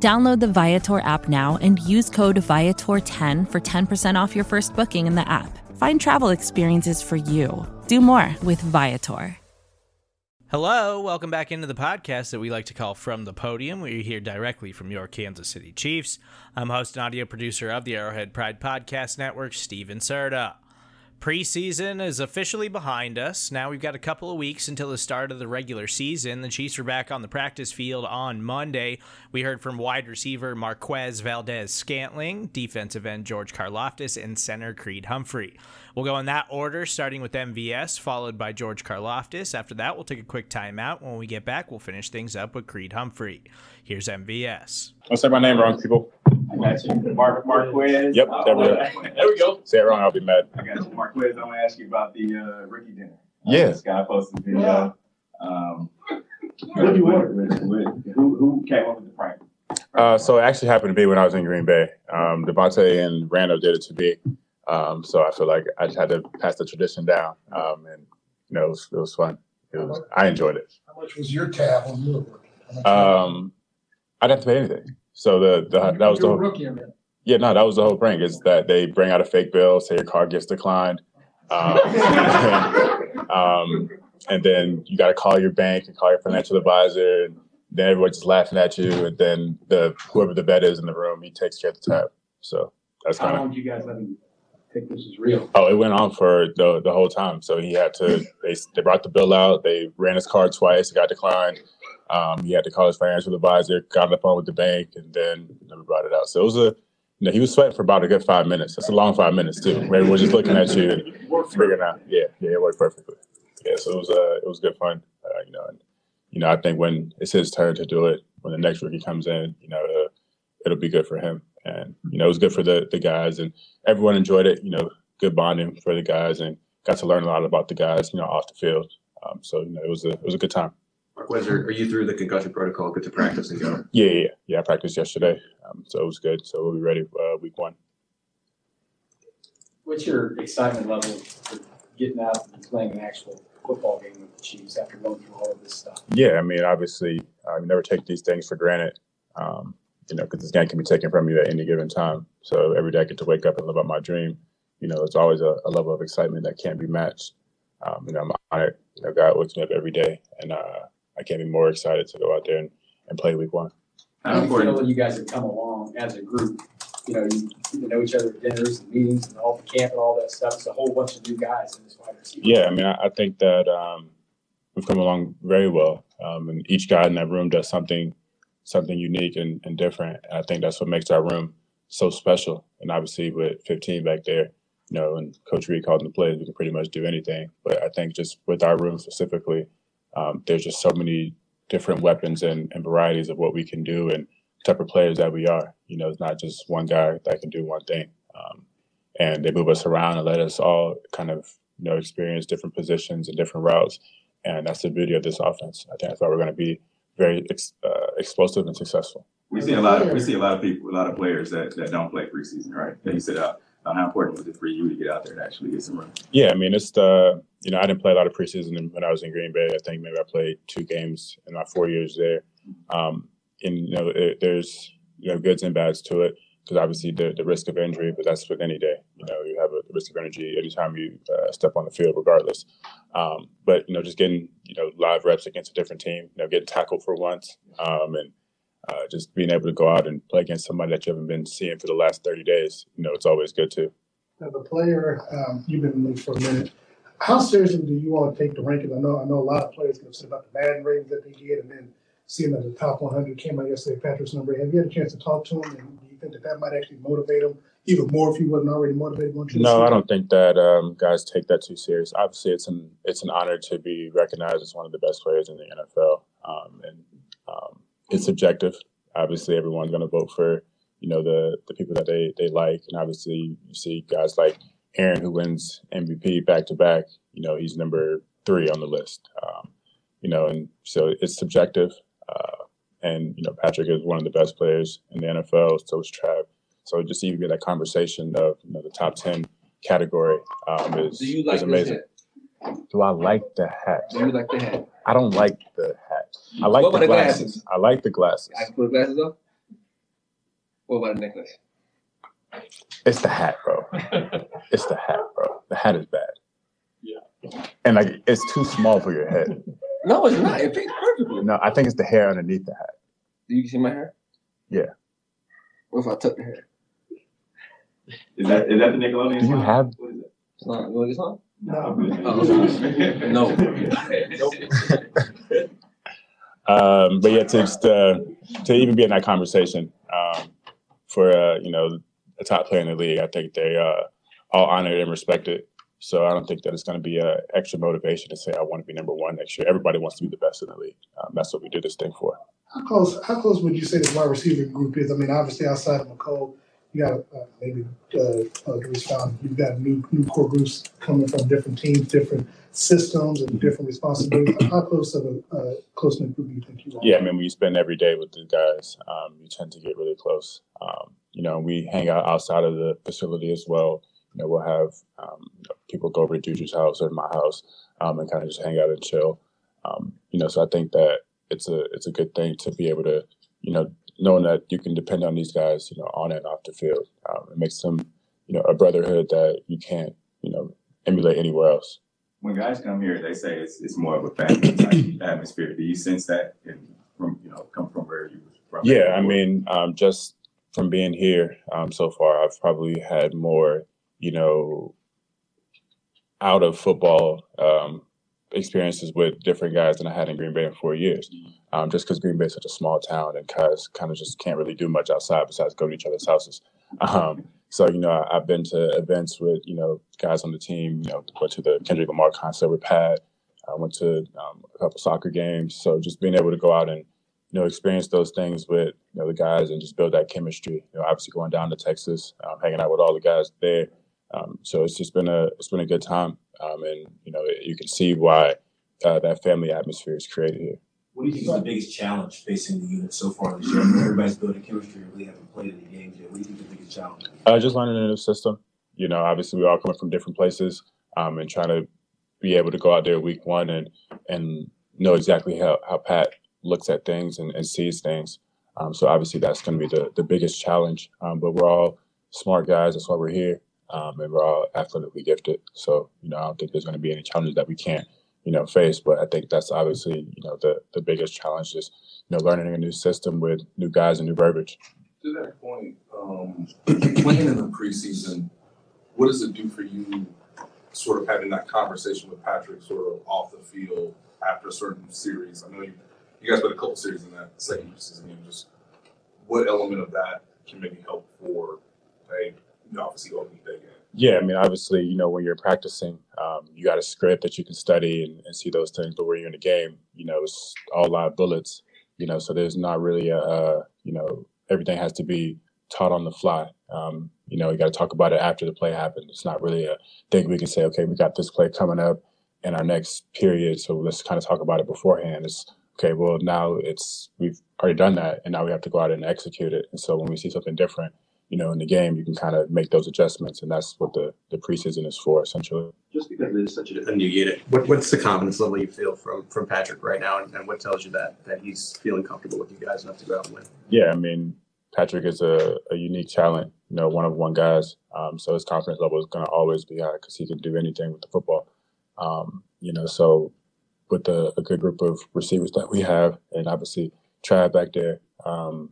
Download the Viator app now and use code Viator10 for 10% off your first booking in the app. Find travel experiences for you. Do more with Viator. Hello, welcome back into the podcast that we like to call From the Podium. We hear directly from your Kansas City Chiefs. I'm host and audio producer of the Arrowhead Pride Podcast Network, Steven Serta. Preseason is officially behind us. Now we've got a couple of weeks until the start of the regular season. The Chiefs are back on the practice field on Monday. We heard from wide receiver Marquez Valdes-Scantling, defensive end George Karlaftis, and center Creed Humphrey. We'll go in that order, starting with MVS, followed by George Karlaftis. After that, we'll take a quick timeout. When we get back, we'll finish things up with Creed Humphrey. Here's MVS. Don't say my name wrong, people. I got you. Mark Marquez. Yep, Uh, there we go. There we go. Say it wrong, I'll be mad. I got you. Marquez, I want to ask you about the uh, Ricky dinner. Uh, Yeah. This guy posted the video. Um, what do you want? Who, who came up with the prank? Uh, so it actually happened to be when I was in Green Bay. Um, Davante and Randall did it to me. Um, so I feel like I just had to pass the tradition down. Um, and, you know, it was, it was fun. It was, I enjoyed it. How much was your tab on your rookie? Um, I didn't have to pay anything. So the, the that was the whole, rookie, I mean. yeah no that was the whole prank is that they bring out a fake bill, say your card gets declined, um, um, and then you got to call your bank and call your financial advisor, and then everyone's just laughing at you, and then the whoever the vet is in the room, he takes care of the tab. So that's kind of long did you guys let him think this is real? oh, it went on for the the whole time. So he had to they they brought the bill out, they ran his card twice, it got declined. Um, he had to call his financial advisor, got on the phone with the bank, and then we brought it out. So it was a, you know, he was sweating for about a good five minutes. That's a long five minutes too. Where everyone's just looking at you and figuring out, yeah, yeah, it worked perfectly. Yeah, so it was, uh, it was good fun. Uh, you know, and you know, I think when it's his turn to do it, when the next rookie comes in, you know, uh, it'll be good for him. And you know, it was good for the the guys, and everyone enjoyed it. You know, good bonding for the guys, and got to learn a lot about the guys, you know, off the field. Um, so you know, it was a it was a good time. Marquez, are, are you through the concussion protocol? Good to practice and go. Yeah, yeah, yeah. yeah I practiced yesterday, um, so it was good. So we'll be ready uh, week one. What's your excitement level for getting out and playing an actual football game with the Chiefs after going through all of this stuff? Yeah, I mean, obviously, I never take these things for granted. Um, you know, because this game can be taken from you at any given time. So every day I get to wake up and live out my dream. You know, it's always a, a level of excitement that can't be matched. Um, you know, I'm honored. You know, God wakes me up every day, and uh, I can't be more excited to go out there and, and play week one. How do you feel when you guys have come along as a group? You know, you get to know each other at dinners and meetings and all the camp and all that stuff. It's a whole bunch of new guys in this wide receiver. Yeah, I mean, I, I think that um, we've come along very well, um, and each guy in that room does something something unique and, and different. And I think that's what makes our room so special. And obviously, with 15 back there, you know, and Coach Reid called the plays, we can pretty much do anything. But I think just with our room specifically, um, there's just so many different weapons and, and varieties of what we can do and type of players that we are. You know, it's not just one guy that can do one thing. Um, and they move us around and let us all kind of, you know, experience different positions and different routes. And that's the beauty of this offense. I think that's why we're going to be very ex- uh, explosive and successful. We see a lot of we see a lot of people, a lot of players that, that don't play preseason, right? That you said, uh, how important was it for you to get out there and actually get some run? Yeah, I mean, it's the, you know, I didn't play a lot of preseason when I was in Green Bay. I think maybe I played two games in my four years there. Um, and, you know, it, there's, you know, goods and bads to it because obviously the, the risk of injury, but that's with any day. You know, you have a risk of injury anytime you uh, step on the field, regardless. Um, but, you know, just getting, you know, live reps against a different team, you know, getting tackled for once um, and uh, just being able to go out and play against somebody that you haven't been seeing for the last 30 days, you know, it's always good too. As a player, um, you've been in the league for a minute. How seriously do you want to take the rankings? I know, I know a lot of players can say about the Madden ratings that they get, and then seeing that the top 100 came out yesterday, Patrick's number. Have you had a chance to talk to him, and do you think that that might actually motivate him even more if he wasn't already motivated? You No, I don't think that um, guys take that too serious. Obviously, it's an it's an honor to be recognized as one of the best players in the NFL, um, and um, it's subjective. Obviously, everyone's going to vote for you know the the people that they they like, and obviously you see guys like Aaron who wins MVP back to back. You know he's number three on the list. Um, you know, and so it's subjective. Uh, and you know Patrick is one of the best players in the NFL. So is Trav. So just even get that conversation of you know the top ten category um, is, Do you like is amazing. Do I like the hat? Do you like the hat? I don't like the hat. I like What the about the glasses. glasses? I like the glasses. I put the glasses on. What about the necklace? It's the hat, bro. It's the hat, bro. The hat is bad. Yeah. And like it's too small for your head. No, it's not. It fits perfectly. No, I think it's the hair underneath the hat. Do you see my hair? Yeah. What if I tuck the hair? Is that is that the Nickelodeon? Do you song? have- What is it? It's not. You want this on? No. Oh. No. Um, but yeah, to just uh, to even be in that conversation um, for uh, you know a top player in the league, I think they uh, all honored and respected. So I don't think that it's going to be a extra motivation to say I want to be number one next year. Everybody wants to be the best in the league. Um, that's what we do this thing for. How close? How close would you say the wide receiver group is? I mean, obviously outside of Mecole, you got uh, maybe uh, uh. You've got new new core groups coming from different teams, different systems, and different responsibilities. How close of a uh, close knit group do you think you are? Yeah, I mean, you spend every day with the guys, um, you tend to get really close. Um, you know, we hang out outside of the facility as well. You know, we'll have um, people go over to Juju's house or my house um, and kind of just hang out and chill. Um, you know, so I think that it's a it's a good thing to be able to, you know, knowing that you can depend on these guys, you know, on and off the field. Um, it makes them, you know, a brotherhood that you can't, you know, emulate anywhere else. When guys come here, they say it's it's more of a family type atmosphere. Do you sense that in, from you know come from where you from? Yeah, I mean, um, just from being here um, so far, I've probably had more, you know, out of football um, experiences with different guys than I had in Green Bay in four years. Um, just because Green Bay is such a small town and guys kind of just can't really do much outside besides go to each other's houses. Um, so, you know, I, I've been to events with, you know, guys on the team, you know, went to the Kendrick Lamar concert with Pat. I went to um, a couple soccer games. So just being able to go out and you know, experience those things with you know the guys and just build that chemistry. You know, obviously going down to Texas, um, hanging out with all the guys there. Um, so it's just been a it's been a good time, um, and you know you can see why uh, that family atmosphere is created here. What do you think is the biggest challenge facing the unit so far this year? I know Everybody's building chemistry, really haven't played any games yet. What do you think the biggest challenge? is? Uh, just learning a new system. You know, obviously we're all coming from different places, um, and trying to be able to go out there week one and and know exactly how, how Pat looks at things and, and sees things. Um, so obviously that's going to be the, the biggest challenge. Um, but we're all smart guys. That's why we're here. Um, and we're all athletically gifted. So, you know, I don't think there's going to be any challenges that we can't, you know, face. But I think that's obviously, you know, the, the biggest challenge is, you know, learning a new system with new guys and new verbiage. To that point, um, playing in the preseason, what does it do for you, sort of having that conversation with Patrick, sort of off the field after a certain series? I know you, you guys played a couple series in that second preseason game. Just what element of that can maybe help for a, you know, obviously opening day game? Yeah, I mean, obviously, you know, when you're practicing, um, you got a script that you can study and, and see those things. But when you're in a game, you know, it's all live bullets. You know, so there's not really a, uh, you know, everything has to be taught on the fly. Um, you know, you got to talk about it after the play happened. It's not really a thing we can say, okay, we got this play coming up in our next period, so let's kind of talk about it beforehand. It's okay. Well, now it's we've already done that, and now we have to go out and execute it. And so when we see something different, you know, in the game, you can kind of make those adjustments, and that's what the the preseason is for, essentially. Just because it is such a, a new unit, what, what's the confidence level you feel from from Patrick right now, and, and what tells you that that he's feeling comfortable with you guys enough to go out and win? Yeah, I mean, Patrick is a, a unique talent, you know, one of one guys. Um, so his confidence level is going to always be high because he can do anything with the football. Um, you know, so with the, a good group of receivers that we have, and obviously Trav back there, um,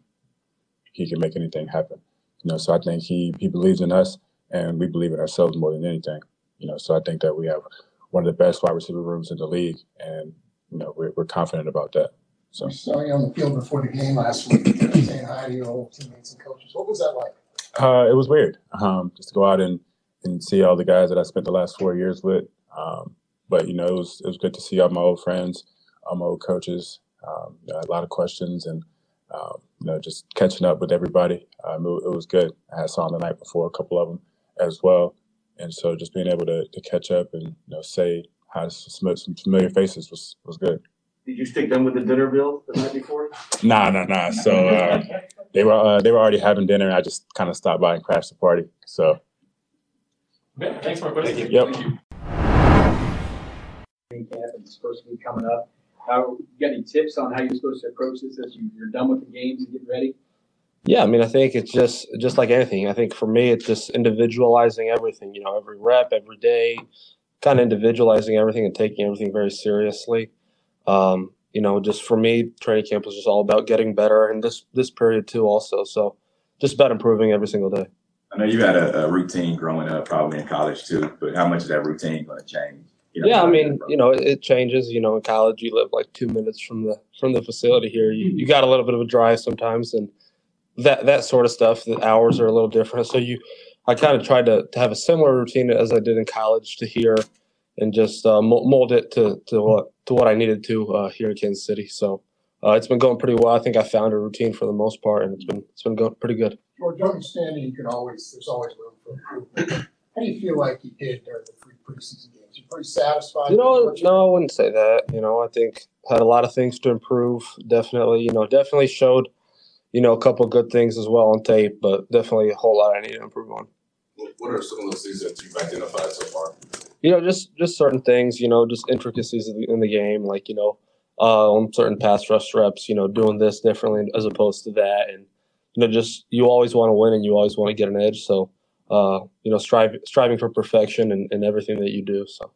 he can make anything happen. You know, so I think he he believes in us, and we believe in ourselves more than anything. You know, so I think that we have one of the best wide receiver rooms in the league, and you know, we're, we're confident about that. So. We saw you on the field before the game last week, saying hi to your old teammates and coaches. What was that like? Uh, it was weird, um, just to go out and, and see all the guys that I spent the last four years with. Um, but you know, it was it was good to see all my old friends, all my old coaches. Um, you know, a lot of questions, and um, you know, just catching up with everybody. Um, it, it was good. I had saw them the night before a couple of them as well, and so just being able to, to catch up and you know say hi to some, some familiar faces was was good. Did you stick them with the dinner bill the night before? Nah, nah, nah. So uh, they were uh, they were already having dinner. and I just kind of stopped by and crashed the party. So Okay, thanks for my question. Yep. Training camp and this first week coming up. How, you got any tips on how you're supposed to approach this as you, you're done with the games and getting ready? Yeah, I mean, I think it's just just like anything. I think for me, it's just individualizing everything. You know, every rep, every day, kind of individualizing everything and taking everything very seriously. Um, you know, just for me, training camp was just all about getting better, and this this period too, also. So, just about improving every single day. I know you had a, a routine growing up, probably in college too, but how much is that routine going to change? You know, yeah, I mean, you know, it, it changes. You know, in college, you live like two minutes from the from the facility. Here, you, you got a little bit of a drive sometimes, and that that sort of stuff. The hours are a little different, so you, I kind of tried to, to have a similar routine as I did in college to here, and just uh, mold it to to what to what I needed to uh, here in Kansas City. So uh, it's been going pretty well. I think I found a routine for the most part, and it's been it's been going pretty good. George, understanding you can always, there's always room for improvement. How do you feel like you did during the three preseason games? You pretty satisfied? You know, with no, I wouldn't say that. You know, I think had a lot of things to improve. Definitely, you know, definitely showed, you know, a couple of good things as well on tape, but definitely a whole lot I need to improve on. What what are some of those things that you've identified so far? You know, just just certain things. You know, just intricacies in the, in the game, like you know, uh, on certain pass rush reps. You know, doing this differently as opposed to that, and you know, just you always want to win and you always want to get an edge. So, uh, you know, strive, striving for perfection in, in everything that you do. So.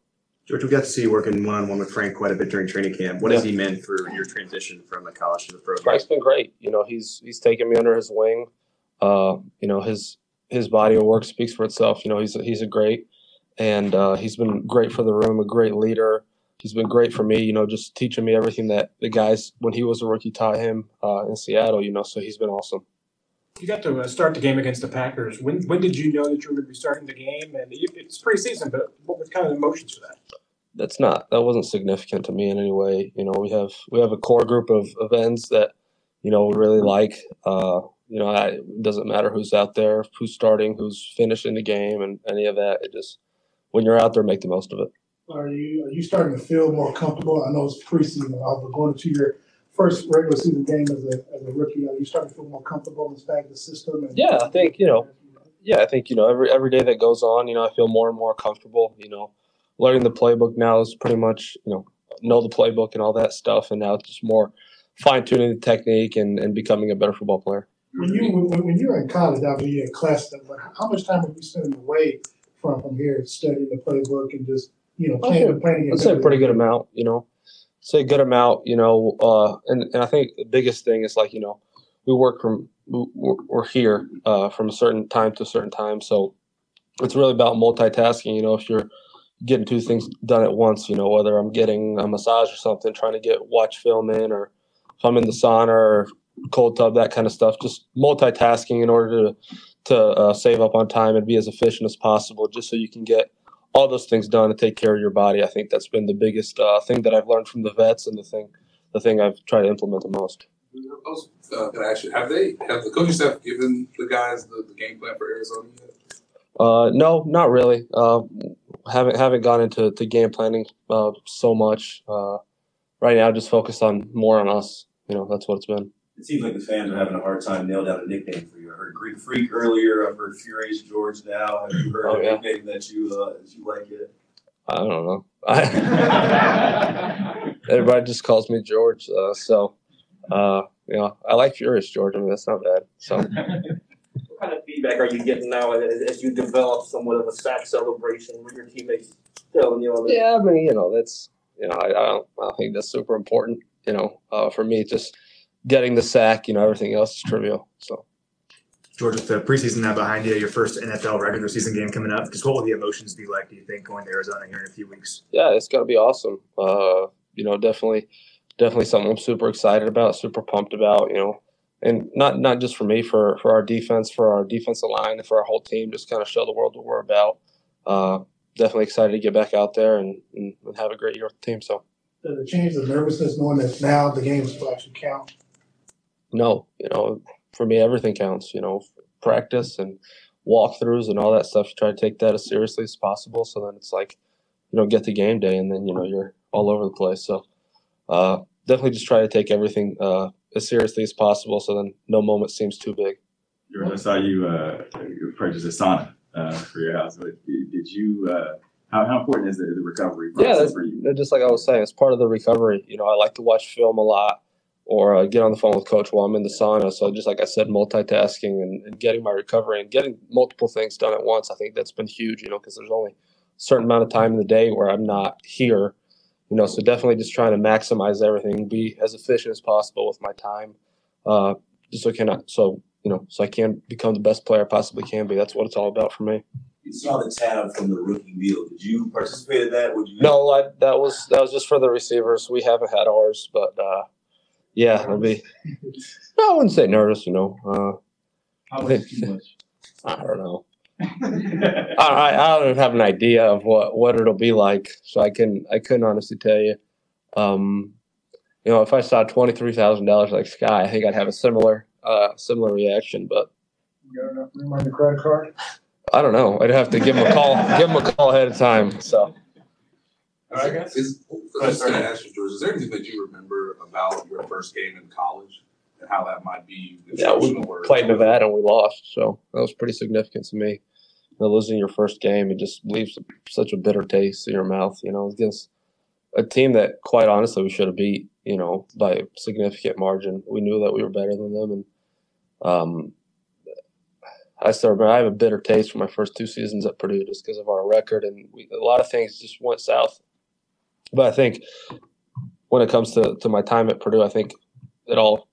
George, we got to see you working one on one with Frank quite a bit during training camp. What has he meant for your transition from the college to the pro? Frank's been great. You know, he's he's taken me under his wing. Uh, you know, his his body of work speaks for itself. You know, he's a, he's a great, and uh, he's been great for the room. A great leader. He's been great for me. You know, just teaching me everything that the guys when he was a rookie taught him uh, in Seattle. You know, so he's been awesome. You got to uh, start the game against the Packers. When when did you know that you were going to be starting the game? And it- it's preseason, but what was kind of the emotions for that? that's not that wasn't significant to me in any way. You know, we have we have a core group of, of ends that you know we really like. Uh, you know, I, it doesn't matter who's out there, who's starting, who's finishing the game, and any of that. It just when you're out there, make the most of it. Are you, are you starting to feel more comfortable? I know it's preseason, but going into your first regular season game as a, as a rookie, are you starting to feel more comfortable in the the system? And Yeah, I think you know. Yeah, I think you know every every day that goes on, you know, I feel more and more comfortable. You know, learning the playbook now is pretty much you know know the playbook and all that stuff, and now it's just more fine tuning the technique and, and becoming a better football player. When you when, when you were in college, obviously you're in class, but how much time were you spending away from from here studying the playbook and just you know playing playing I'd say a pretty good amount, you know. Say a good amount, you know. Uh, and and I think the biggest thing is like you know, we work from we're, here uh, from a certain time to a certain time, so it's really about multitasking. You know, if you're getting two things done at once, you know, whether I'm getting a massage or something, trying to get watch film in, or if I'm in the sauna or cold tub, that kind of stuff. Just multitasking in order to to uh, save up on time and be as efficient as possible, just so you can get all those things done and take care of your body. I think that's been the biggest uh, thing that I've learned from the vets, and the thing the thing I've tried to implement the most. I was uh, going to ask you, have they, have the coaching staff given the guys the, the game plan for Arizona yet? Uh, no, not really. Uh, haven't haven't gone into to game planning uh, so much. Uh, right now, just focused on more on us. You know, that's what it's been. It seems like the fans are having a hard time nailing down a nickname for you. I heard Greek Freak earlier. I've heard Furious George now. Have you heard Oh, a yeah. nickname that you uh, that you like yet? I don't know. Everybody just calls me George, uh, so uh, you know, I like Furious George. I mean, that's not bad. So. What kind of feedback are you getting now as, as you develop somewhat of a sack celebration with your teammates telling you all this? Yeah, I mean, you know, that's you know, I, I don't, I don't think that's super important. You know, uh, for me, just getting the sack. You know, everything else is trivial. So George, with the preseason now behind you, your first NFL regular season game coming up, just what will the emotions be like, do you think, going to Arizona here in a few weeks? yeah, it's gonna be awesome. Uh, you know, definitely, definitely something I'm super excited about, super pumped about. You know, and not not just for me, for for our defense, for our defensive line, and for our whole team, just kind of show the world what we're about. Uh, definitely excited to get back out there and, and, and have a great year with the team. So. Does it change the nervousness knowing that now the games will actually count? no, you know, for me, everything counts. You know, practice and walkthroughs and all that stuff. You try to take that as seriously as possible. So then it's like, you know, get to game day and then you know you're all over the place. So uh, definitely just try to take everything uh, as seriously as possible. So then no moment seems too big. I saw you, uh, you purchased a sauna, uh, for your house. Did did you, uh, how, how important is the, the recovery Yeah, that's, for you? just like I was saying, it's part of the recovery. You know, I like to watch film a lot or uh, get on the phone with coach while I'm in the sauna. So just like I said, multitasking and, and getting my recovery and getting multiple things done at once. I think that's been huge, you know, because there's only a certain amount of time in the day where I'm not here, you know, so definitely just trying to maximize everything, be as efficient as possible with my time. Uh, just so I can, so, you know, so I can become the best player I possibly can be. That's what it's all about for me. You saw the tab from the rookie deal. Did you participate in that? Would you? No, I, that was that was just for the receivers. We haven't had ours, but uh, yeah, it'll be. No, I wouldn't say nervous. You know, uh, How much is too much? I don't know. I, I I don't have an idea of what what it'll be like, so I can I couldn't honestly tell you. Um, you know, if I saw twenty three thousand dollars like Skyy, I think I'd have a similar uh similar reaction. But You got enough room on the credit card? I don't know. I'd have to give him a call give him a call ahead of time. So. All right, guys. Is, I was going to ask you, George, is there anything that you remember about your first game in college and how that might be Yeah, we played Nevada and we lost, so that was pretty significant to me. You know, losing your first game, it just leaves such a bitter taste in your mouth. You know, against a team that, quite honestly, we should have beat. You know, by a significant margin. We knew that we were better than them, and um, I still remember I have a bitter taste for my first two seasons at Purdue just because of our record and we, a lot of things just went south. But I think when it comes to, to my time at Purdue, I think it all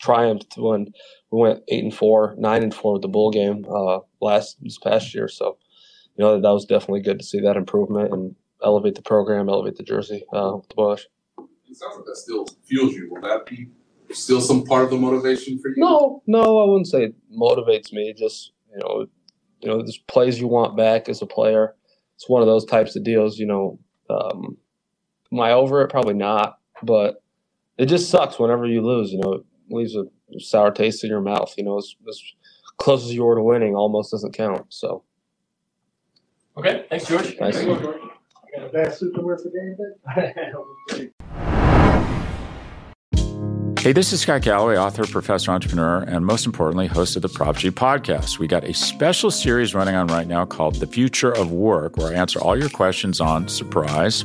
triumphed when we went eight and four, nine and four with the bowl game uh, last this past year. So, you know, that was definitely good to see that improvement and elevate the program, elevate the jersey uh, with the Bush. It sounds like that still fuels you. Will that be still some part of the motivation for you? No, no, I wouldn't say it motivates me. Just you know, you know, there's plays you want back as a player. It's one of those types of deals. You know, um, am I over it? Probably not. But it just sucks whenever you lose. You know, it leaves a sour taste in your mouth. You know, as, as close as you were to winning, almost doesn't count. So. Okay, thanks, George. Nice. Got a bad suit to wear for game day? Hey, this is Scott Galloway, author, professor, entrepreneur, and most importantly, host of the Prop G podcast. We got a special series running on right now called The Future of Work, where I answer all your questions on surprise,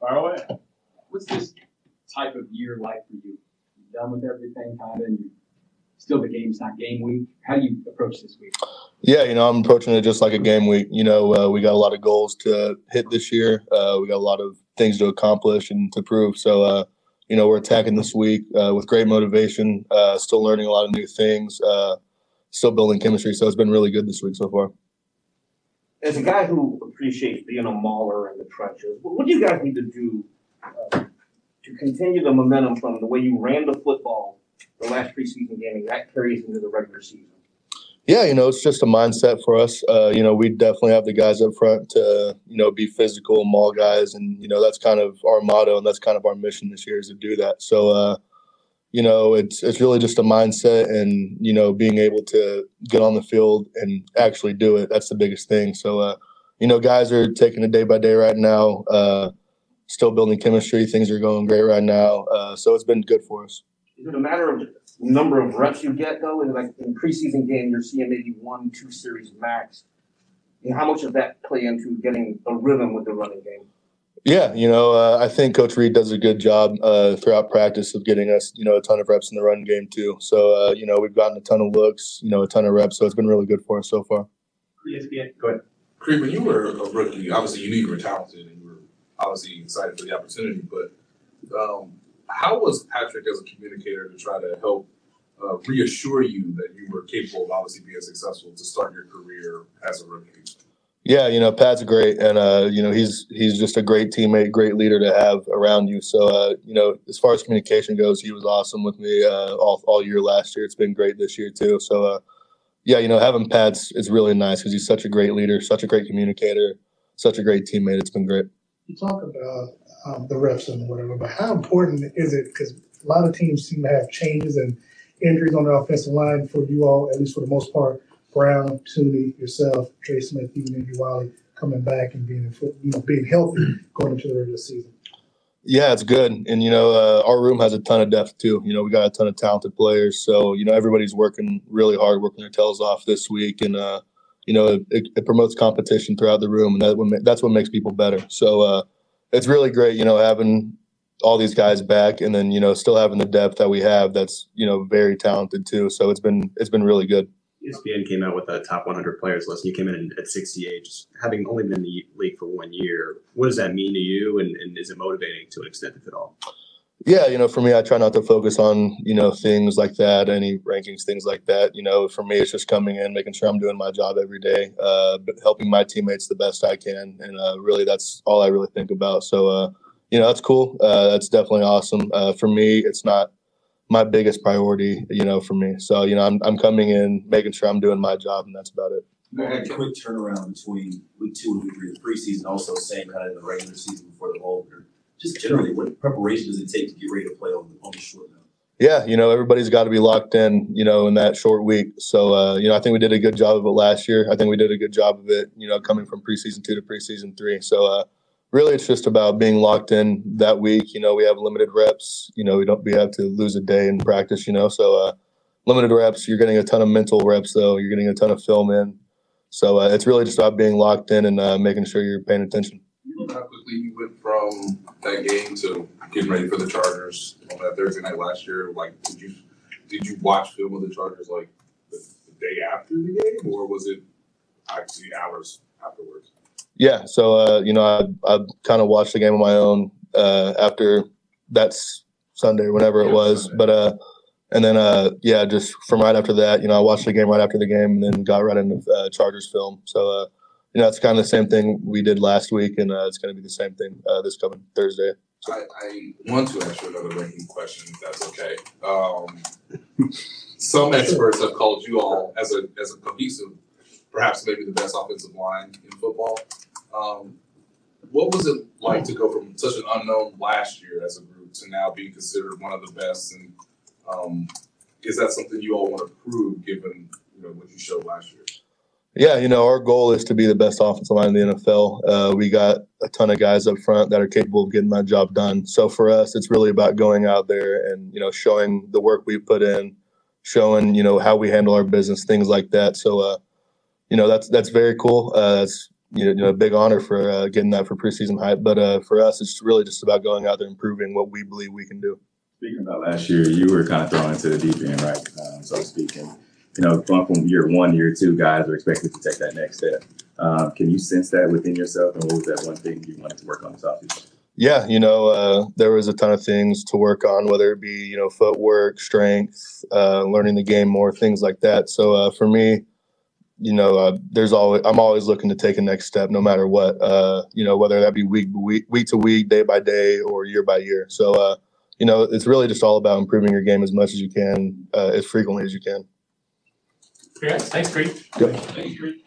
Far away. What's this type of year like for you? You done with everything, kind of, and still the game's not game week. How do you approach this week? Yeah, you know, I'm approaching it just like a game week. You know, uh, we got a lot of goals to hit this year. Uh, we got a lot of things to accomplish and to prove. So, uh, you know, we're attacking this week uh, with great motivation, uh, still learning a lot of new things, uh, still building chemistry. So it's been really good this week so far. As a guy who appreciates being a mauler in the trenches, what do you guys need to do uh, to continue the momentum from the way you ran the football the last preseason game and that carries into the regular season? Yeah, you know, it's just a mindset for us. Uh, you know, we definitely have the guys up front to, you know, be physical, and maul guys, and you know that's kind of our motto, and that's kind of our mission this year is to do that. So, uh, you know, it's it's really just a mindset, and you know, being able to get on the field and actually do it. That's the biggest thing. So, uh, you know, guys are taking it day by day right now. Uh, still building chemistry. Things are going great right now. Uh, so it's been good for us. Is it a matter of number of reps you get though? Like in preseason game, you're seeing maybe one, two series max. And how much does that play into getting a rhythm with the running game? Yeah, you know, uh, I think Coach Reid does a good job uh, throughout practice of getting us, you know, a ton of reps in the run game too. So, uh, you know, we've gotten a ton of looks, you know, a ton of reps. So it's been really good for us so far. ESPN, go ahead. Creed, when you were a rookie, obviously you knew you were talented and you were obviously excited for the opportunity, but um, how was Patrick as a communicator to try to help uh, reassure you that you were capable of obviously being successful to start your career as a rookie? Yeah, you know, Pat's great, and uh, you know he's he's just a great teammate, great leader to have around you. So, uh, you know, as far as communication goes, he was awesome with me uh, all all year last year. It's been great this year too. So, uh, yeah, you know, having Pat's is really nice because he's such a great leader, such a great communicator, such a great teammate. It's been great. You talk about um, the reps and whatever, but how important is it? Because a lot of teams seem to have changes and injuries on the offensive line. For you all, at least for the most part, Brown, Thuney, yourself, Trey Smith, even Andrew Wylie coming back and being you know being healthy going into the regular season. Yeah, it's good, and you know uh, our room has a ton of depth too. You know we got a ton of talented players, so you know everybody's working really hard, working their tails off this week, and uh, you know it, it, promotes competition throughout the room, and that what, that's what makes people better. So uh, it's really great, you know, having all these guys back, and then you know still having the depth that we have. That's you know very talented too. So it's been it's been really good. ESPN came out with a top 100 players list. You came in at 68, just having only been in the league for one year. What does that mean to you, and, and is it motivating to an extent, if at all? Yeah, you know, for me, I try not to focus on you know things like that, any rankings, things like that. You know, for me, it's just coming in, making sure I'm doing my job every day, uh, helping my teammates the best I can, and uh, really, that's all I really think about. So, uh, you know, that's cool. Uh, that's definitely awesome. Uh, for me, it's not my biggest priority, you know, for me. So, you know, I'm, I'm coming in, making sure I'm doing my job, and that's about it. You had a quick turnaround between week two and week three of the preseason, also same kind of in the regular season before the opener. Just generally, what preparation does it take to get ready to play on the, on the short note? Yeah, you know, everybody's got to be locked in, you know, in that short week. So, uh, you know, I think we did a good job of it last year. I think we did a good job of it, you know, coming from preseason two to preseason three. So, uh, really it's just about being locked in that week. You know, we have limited reps. You know, we don't we have to lose a day in practice. You know, so uh, limited reps. You're getting a ton of mental reps though. You're getting a ton of film in. So uh, it's really just about being locked in and uh, making sure you're paying attention. You remember how quickly you went from that game to getting ready for the Chargers on that Thursday night last year? Like, did you did you watch film of the Chargers like the, the day after the game, or was it actually hours afterwards? Yeah, so uh, you know, I I kind of watched the game on my own uh, after that's Sunday, whenever it was. But uh, and then uh, yeah, just from right after that, you know, I watched the game right after the game, and then got right into uh, Chargers film. So uh, you know, it's kind of the same thing we did last week, and uh, it's going to be the same thing uh, this coming Thursday. I, I want to ask you another ranking question, if that's okay. Um, some experts have called you all as a as a cohesive, perhaps maybe the best offensive line in football. Um, what was it like to go from such an unknown last year as a group to now being considered one of the best? And um, is that something you all want to prove, given you know what you showed last year? Yeah, you know, our goal is to be the best offensive line in the NFL. Uh, we got a ton of guys up front that are capable of getting that job done. So for us, it's really about going out there and you know showing the work we put in, showing you know how we handle our business, things like that. So, uh, you know, that's that's very cool. Uh, that's you know, a big honor for uh, getting that for preseason hype. But uh, for us, it's really just about going out there and proving what we believe we can do. Speaking about last year, you were kind of thrown into the deep end, right? Um, so speaking, you know, going from year one, year two, guys are expected to take that next step. Um, can you sense that within yourself? And what was that one thing you wanted to work on this offseason? Yeah, you know, uh, there was a ton of things to work on, whether it be, you know, footwork, strength, uh, learning the game more, things like that. So uh, for me, you know, uh, there's always I'm always looking to take a next step, no matter what. Uh, you know, whether that be week week week to week, day by day, or year by year. So, uh, you know, it's really just all about improving your game as much as you can, uh, as frequently as you can. Yes, thanks, Creed. Yep. Thanks, Creed.